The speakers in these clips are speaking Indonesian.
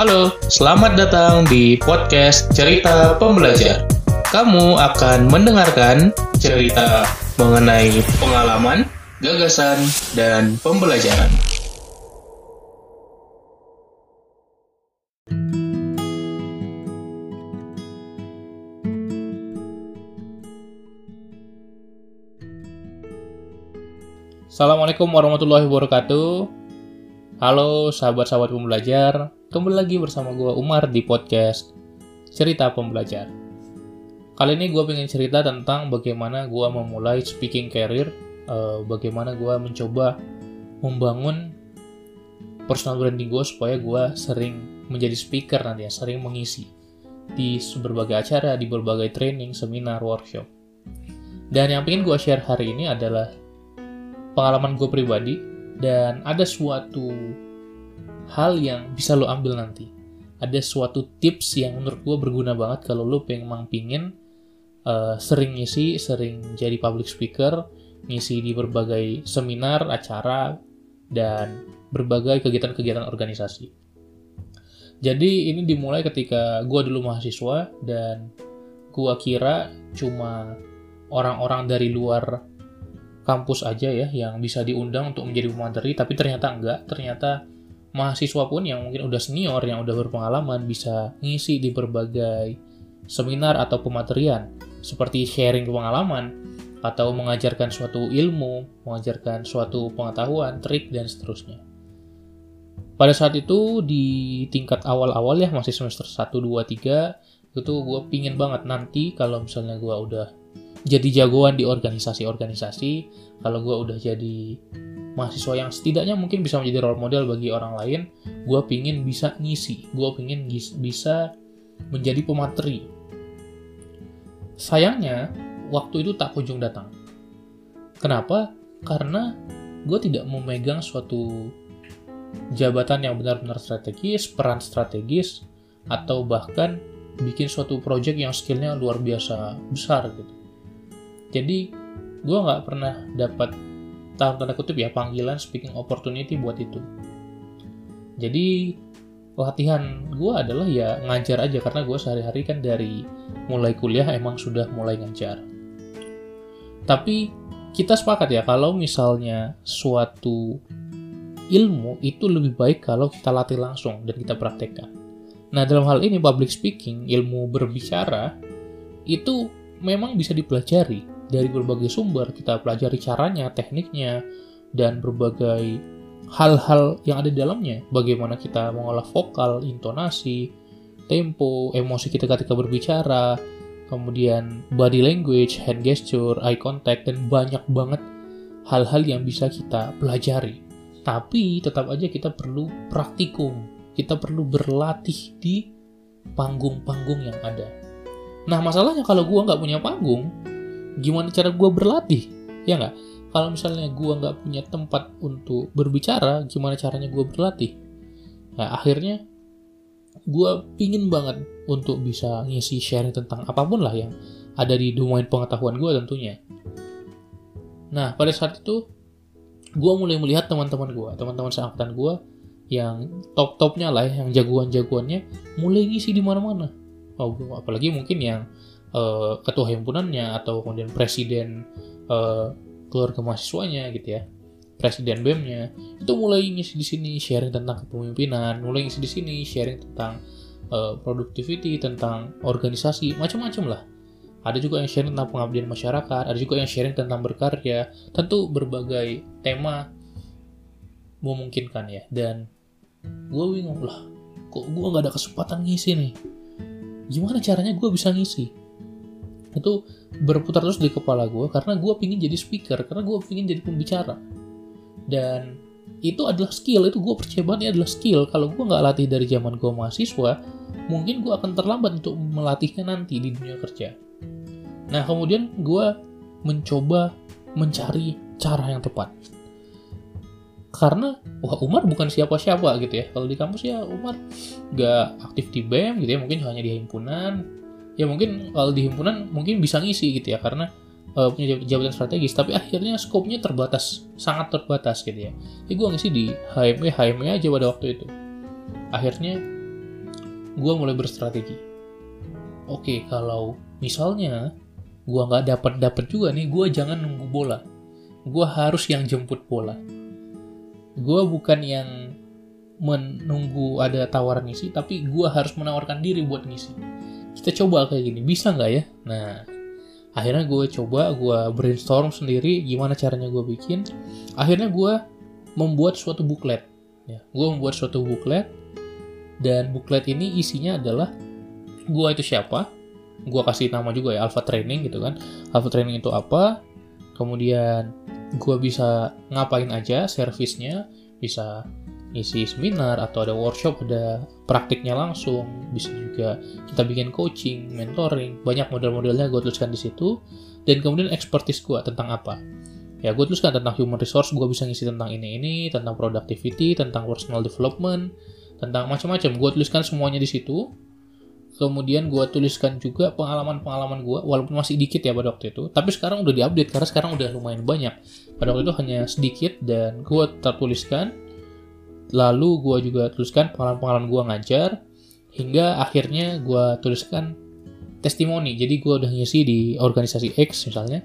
Halo, selamat datang di podcast Cerita Pembelajar. Kamu akan mendengarkan cerita mengenai pengalaman, gagasan, dan pembelajaran. Assalamualaikum warahmatullahi wabarakatuh. Halo sahabat-sahabat pembelajar, kembali lagi bersama gue Umar di podcast Cerita Pembelajar. Kali ini gue pengen cerita tentang bagaimana gue memulai speaking career, uh, bagaimana gue mencoba membangun personal branding gue supaya gue sering menjadi speaker nanti ya, sering mengisi di berbagai acara, di berbagai training, seminar, workshop. Dan yang pengen gue share hari ini adalah pengalaman gue pribadi dan ada suatu hal yang bisa lo ambil nanti. Ada suatu tips yang menurut gue berguna banget kalau lo pengen mang pingin uh, sering ngisi, sering jadi public speaker, ngisi di berbagai seminar, acara, dan berbagai kegiatan-kegiatan organisasi. Jadi ini dimulai ketika gue dulu mahasiswa dan gue kira cuma orang-orang dari luar kampus aja ya yang bisa diundang untuk menjadi pemateri, tapi ternyata enggak. Ternyata mahasiswa pun yang mungkin udah senior, yang udah berpengalaman bisa ngisi di berbagai seminar atau pematerian seperti sharing pengalaman atau mengajarkan suatu ilmu, mengajarkan suatu pengetahuan, trik dan seterusnya. Pada saat itu di tingkat awal-awal ya masih semester 1 2 3 itu gue pingin banget nanti kalau misalnya gue udah jadi jagoan di organisasi-organisasi kalau gue udah jadi mahasiswa yang setidaknya mungkin bisa menjadi role model bagi orang lain gue pingin bisa ngisi gue pingin bisa menjadi pemateri. Sayangnya waktu itu tak kunjung datang. Kenapa? Karena gue tidak memegang suatu jabatan yang benar-benar strategis peran strategis atau bahkan bikin suatu project yang skillnya luar biasa besar gitu jadi gue nggak pernah dapat tahu tanda kutip ya panggilan speaking opportunity buat itu. Jadi latihan gue adalah ya ngajar aja karena gue sehari-hari kan dari mulai kuliah emang sudah mulai ngajar. Tapi kita sepakat ya kalau misalnya suatu ilmu itu lebih baik kalau kita latih langsung dan kita praktekkan. Nah, dalam hal ini public speaking, ilmu berbicara itu memang bisa dipelajari dari berbagai sumber kita pelajari caranya, tekniknya, dan berbagai hal-hal yang ada di dalamnya. Bagaimana kita mengolah vokal, intonasi, tempo, emosi kita ketika berbicara, kemudian body language, hand gesture, eye contact, dan banyak banget hal-hal yang bisa kita pelajari. Tapi tetap aja kita perlu praktikum, kita perlu berlatih di panggung-panggung yang ada. Nah masalahnya kalau gue nggak punya panggung, gimana cara gue berlatih ya nggak? Kalau misalnya gue nggak punya tempat untuk berbicara gimana caranya gue berlatih? Nah akhirnya gue pingin banget untuk bisa ngisi sharing tentang apa pun lah yang ada di domain pengetahuan gue tentunya. Nah pada saat itu gue mulai melihat teman-teman gue teman-teman seangkatan gue yang top-topnya lah yang jagoan-jagoannya mulai ngisi di mana-mana. Oh, apalagi mungkin yang uh, ketua himpunannya atau kemudian presiden uh, keluarga mahasiswanya gitu ya presiden BEM-nya itu mulai ngisi di sini sharing tentang kepemimpinan, mulai ngisi di sini sharing tentang uh, productivity, tentang organisasi, macam-macam lah. Ada juga yang sharing tentang pengabdian masyarakat, ada juga yang sharing tentang berkarya, tentu berbagai tema memungkinkan ya. Dan gue bingung lah, kok gue gak ada kesempatan ngisi nih? Gimana caranya gue bisa ngisi? Itu berputar terus di kepala gue karena gue pingin jadi speaker karena gue pingin jadi pembicara. Dan itu adalah skill itu gue percaya banget ini adalah skill. Kalau gue nggak latih dari zaman gue mahasiswa mungkin gue akan terlambat untuk melatihnya nanti di dunia kerja. Nah kemudian gue mencoba mencari cara yang tepat. Karena wah Umar bukan siapa-siapa gitu ya. Kalau di kampus ya Umar gak aktif di BEM gitu ya mungkin hanya di himpunan ya mungkin kalau di himpunan mungkin bisa ngisi gitu ya karena uh, punya jabatan strategis. Tapi akhirnya skopnya terbatas sangat terbatas gitu ya. Jadi gue ngisi di HME HME aja pada waktu itu. Akhirnya gue mulai berstrategi. Oke kalau misalnya gue nggak dapat dapat juga nih gue jangan nunggu bola. Gue harus yang jemput bola. Gue bukan yang menunggu ada tawaran ngisi tapi gue harus menawarkan diri buat ngisi kita coba kayak gini bisa nggak ya? Nah akhirnya gue coba gue brainstorm sendiri gimana caranya gue bikin. Akhirnya gue membuat suatu buklet ya. Gue membuat suatu buklet dan buklet ini isinya adalah gue itu siapa gue kasih nama juga ya alpha training gitu kan. Alpha training itu apa kemudian gue bisa ngapain aja servisnya bisa isi seminar atau ada workshop ada praktiknya langsung. Bisa juga kita bikin coaching mentoring. Banyak model-modelnya gue tuliskan di situ. Dan kemudian expertise gue tentang apa. Ya gue tuliskan tentang human resource. Gue bisa ngisi tentang ini ini tentang productivity tentang personal development tentang macam-macam. Gue tuliskan semuanya di situ. Kemudian gue tuliskan juga pengalaman-pengalaman gue walaupun masih dikit ya pada waktu itu. Tapi sekarang udah diupdate karena sekarang udah lumayan banyak. Pada waktu itu hanya sedikit dan gue tertuliskan lalu gue juga tuliskan pengalaman-pengalaman gue ngajar hingga akhirnya gue tuliskan testimoni. Jadi gue udah ngisi di organisasi X misalnya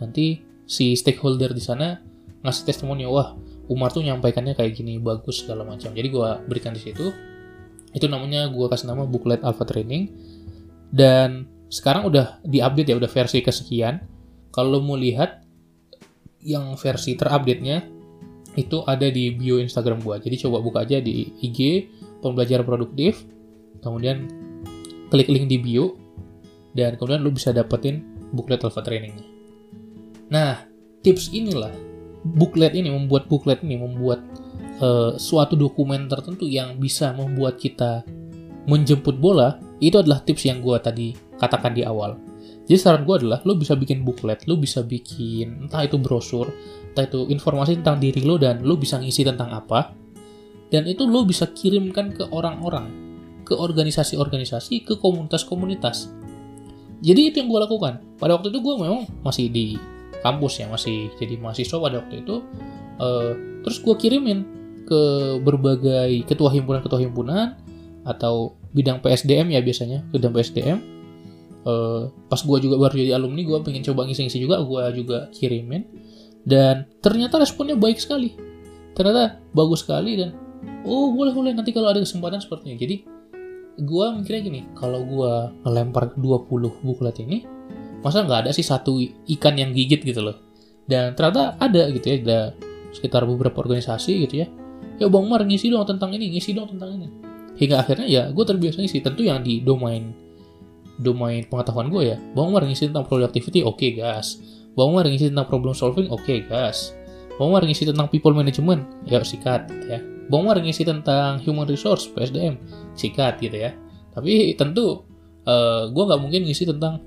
nanti si stakeholder di sana ngasih testimoni wah Umar tuh nyampaikannya kayak gini bagus segala macam. Jadi gue berikan di situ. Itu namanya gue kasih nama booklet alpha training. Dan sekarang udah diupdate ya udah versi kesekian. Kalau mau lihat yang versi terupdate nya itu ada di bio Instagram gua. Jadi coba buka aja di IG pembelajaran produktif. Kemudian klik link di bio dan kemudian lu bisa dapetin booklet alpha trainingnya. Nah, tips inilah booklet ini membuat booklet ini membuat uh, suatu dokumen tertentu yang bisa membuat kita menjemput bola itu adalah tips yang gua tadi katakan di awal. Jadi saran gue adalah lo bisa bikin booklet, lo bisa bikin entah itu brosur, entah itu informasi tentang diri lo dan lo bisa ngisi tentang apa dan itu lo bisa kirimkan ke orang-orang ke organisasi-organisasi ke komunitas-komunitas. Jadi itu yang gue lakukan. Pada waktu itu gue memang masih di kampus ya masih jadi mahasiswa pada waktu itu uh, terus gue kirimin ke berbagai ketua himpunan-ketua himpunan atau bidang PSDM ya biasanya bidang PSDM eh, pas gue juga baru jadi alumni gue pengen coba ngisi-ngisi juga gue juga kirimin. Dan ternyata responnya baik sekali. Ternyata bagus sekali dan oh boleh boleh nanti kalau ada kesempatan seperti ini. Jadi gue mikirnya gini kalau gue ngelempar 20 buklet ini masa nggak ada sih satu ikan yang gigit gitu loh? Dan ternyata ada gitu ya ada sekitar beberapa organisasi gitu ya ya bang Mar ngisi dong tentang ini ngisi dong tentang ini. Hingga akhirnya ya gue terbiasa ngisi. Tentu yang di domain domain pengetahuan gue ya Mar ngisi tentang productivity oke okay, gas Umar ngisi tentang problem solving, oke okay, gas. Umar ngisi tentang people management, ya sikat ya. Bang Umar ngisi tentang human resource, PSDM, sikat gitu ya. Tapi tentu uh, gue nggak mungkin ngisi tentang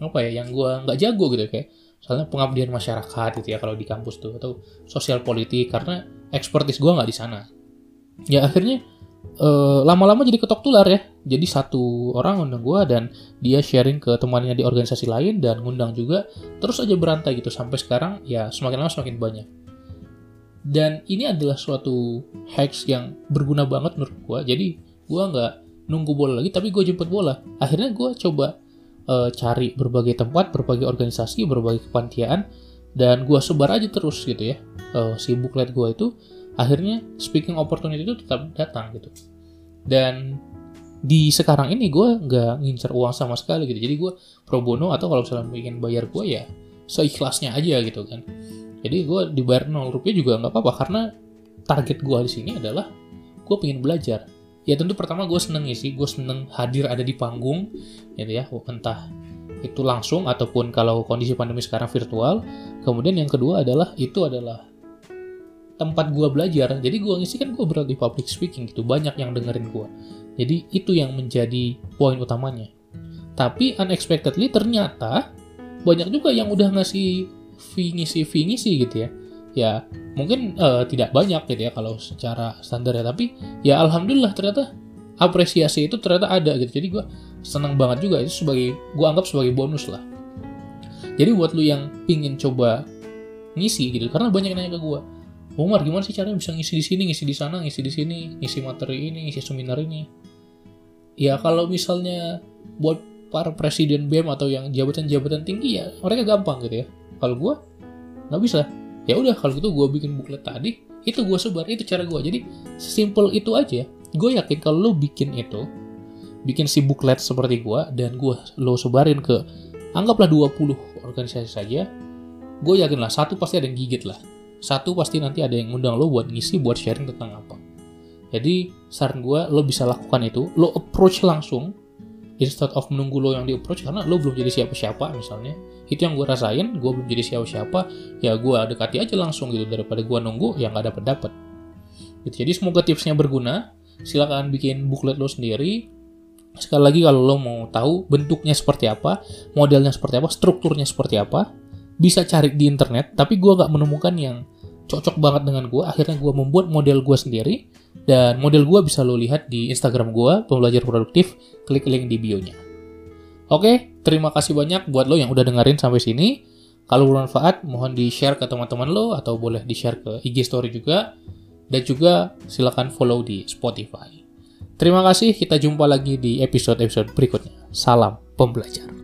apa ya, yang gue nggak jago gitu kayak soalnya pengabdian masyarakat gitu ya kalau di kampus tuh atau sosial politik karena expertise gue nggak di sana. Ya akhirnya lama lama-lama jadi ketok tular ya. Jadi satu orang ngundang gue dan dia sharing ke temannya di organisasi lain dan ngundang juga terus aja berantai gitu sampai sekarang ya semakin lama semakin banyak. Dan ini adalah suatu hacks yang berguna banget menurut gue. Jadi gue nggak nunggu bola lagi tapi gue jemput bola. Akhirnya gue coba uh, cari berbagai tempat, berbagai organisasi, berbagai kepanitiaan dan gue sebar aja terus gitu ya. Uh, si buklet gue itu akhirnya speaking opportunity itu tetap datang gitu. Dan di sekarang ini gue nggak ngincer uang sama sekali gitu. Jadi gue pro bono atau kalau misalnya ingin bayar gue ya seikhlasnya aja gitu kan. Jadi gue dibayar 0 rupiah juga nggak apa-apa karena target gue di sini adalah gue pengen belajar. Ya tentu pertama gue seneng sih gue seneng hadir ada di panggung gitu ya. Entah itu langsung ataupun kalau kondisi pandemi sekarang virtual. Kemudian yang kedua adalah itu adalah tempat gue belajar jadi gue ngisi kan gue berarti public speaking gitu banyak yang dengerin gue jadi itu yang menjadi poin utamanya. Tapi unexpectedly ternyata banyak juga yang udah ngasih fee ngisi gitu ya. Ya mungkin uh, tidak banyak gitu ya kalau secara standar ya tapi ya alhamdulillah ternyata apresiasi itu ternyata ada gitu. Jadi gue senang banget juga itu sebagai gue anggap sebagai bonus lah. Jadi buat lu yang pingin coba ngisi gitu karena banyak yang nanya ke gue Umar gimana sih caranya bisa ngisi di sini, ngisi di sana, ngisi di sini, ngisi materi ini, ngisi seminar ini? ya kalau misalnya buat para presiden BEM atau yang jabatan-jabatan tinggi ya mereka gampang gitu ya. Kalau gue nggak bisa. Ya udah kalau gitu gue bikin buklet tadi itu gue sebar itu cara gue jadi simple itu aja. Gue yakin kalau lo bikin itu bikin si buklet seperti gue dan gue lo sebarin ke anggaplah 20 organisasi saja gue yakin lah satu pasti ada yang gigit lah satu pasti nanti ada yang ngundang lo buat ngisi buat sharing tentang apa. Jadi saran gue lo bisa lakukan itu. Lo approach langsung instead of menunggu lo yang di approach karena lo belum jadi siapa-siapa misalnya. Itu yang gue rasain gue belum jadi siapa-siapa ya gue dekati aja langsung gitu. Daripada gue nunggu yang gak dapet dapet. Gitu. jadi semoga tipsnya berguna. Silakan bikin buklet lo sendiri. Sekali lagi kalau lo mau tahu bentuknya seperti apa modelnya seperti apa strukturnya seperti apa bisa cari di internet tapi gue gak menemukan yang cocok banget dengan gue akhirnya gue membuat model gue sendiri dan model gue bisa lo lihat di Instagram gue, pembelajar produktif, klik link di bio-nya. Oke, terima kasih banyak buat lo yang udah dengerin sampai sini. Kalau bermanfaat, mohon di-share ke teman-teman lo atau boleh di-share ke IG story juga. Dan juga silakan follow di Spotify. Terima kasih, kita jumpa lagi di episode-episode berikutnya. Salam pembelajar.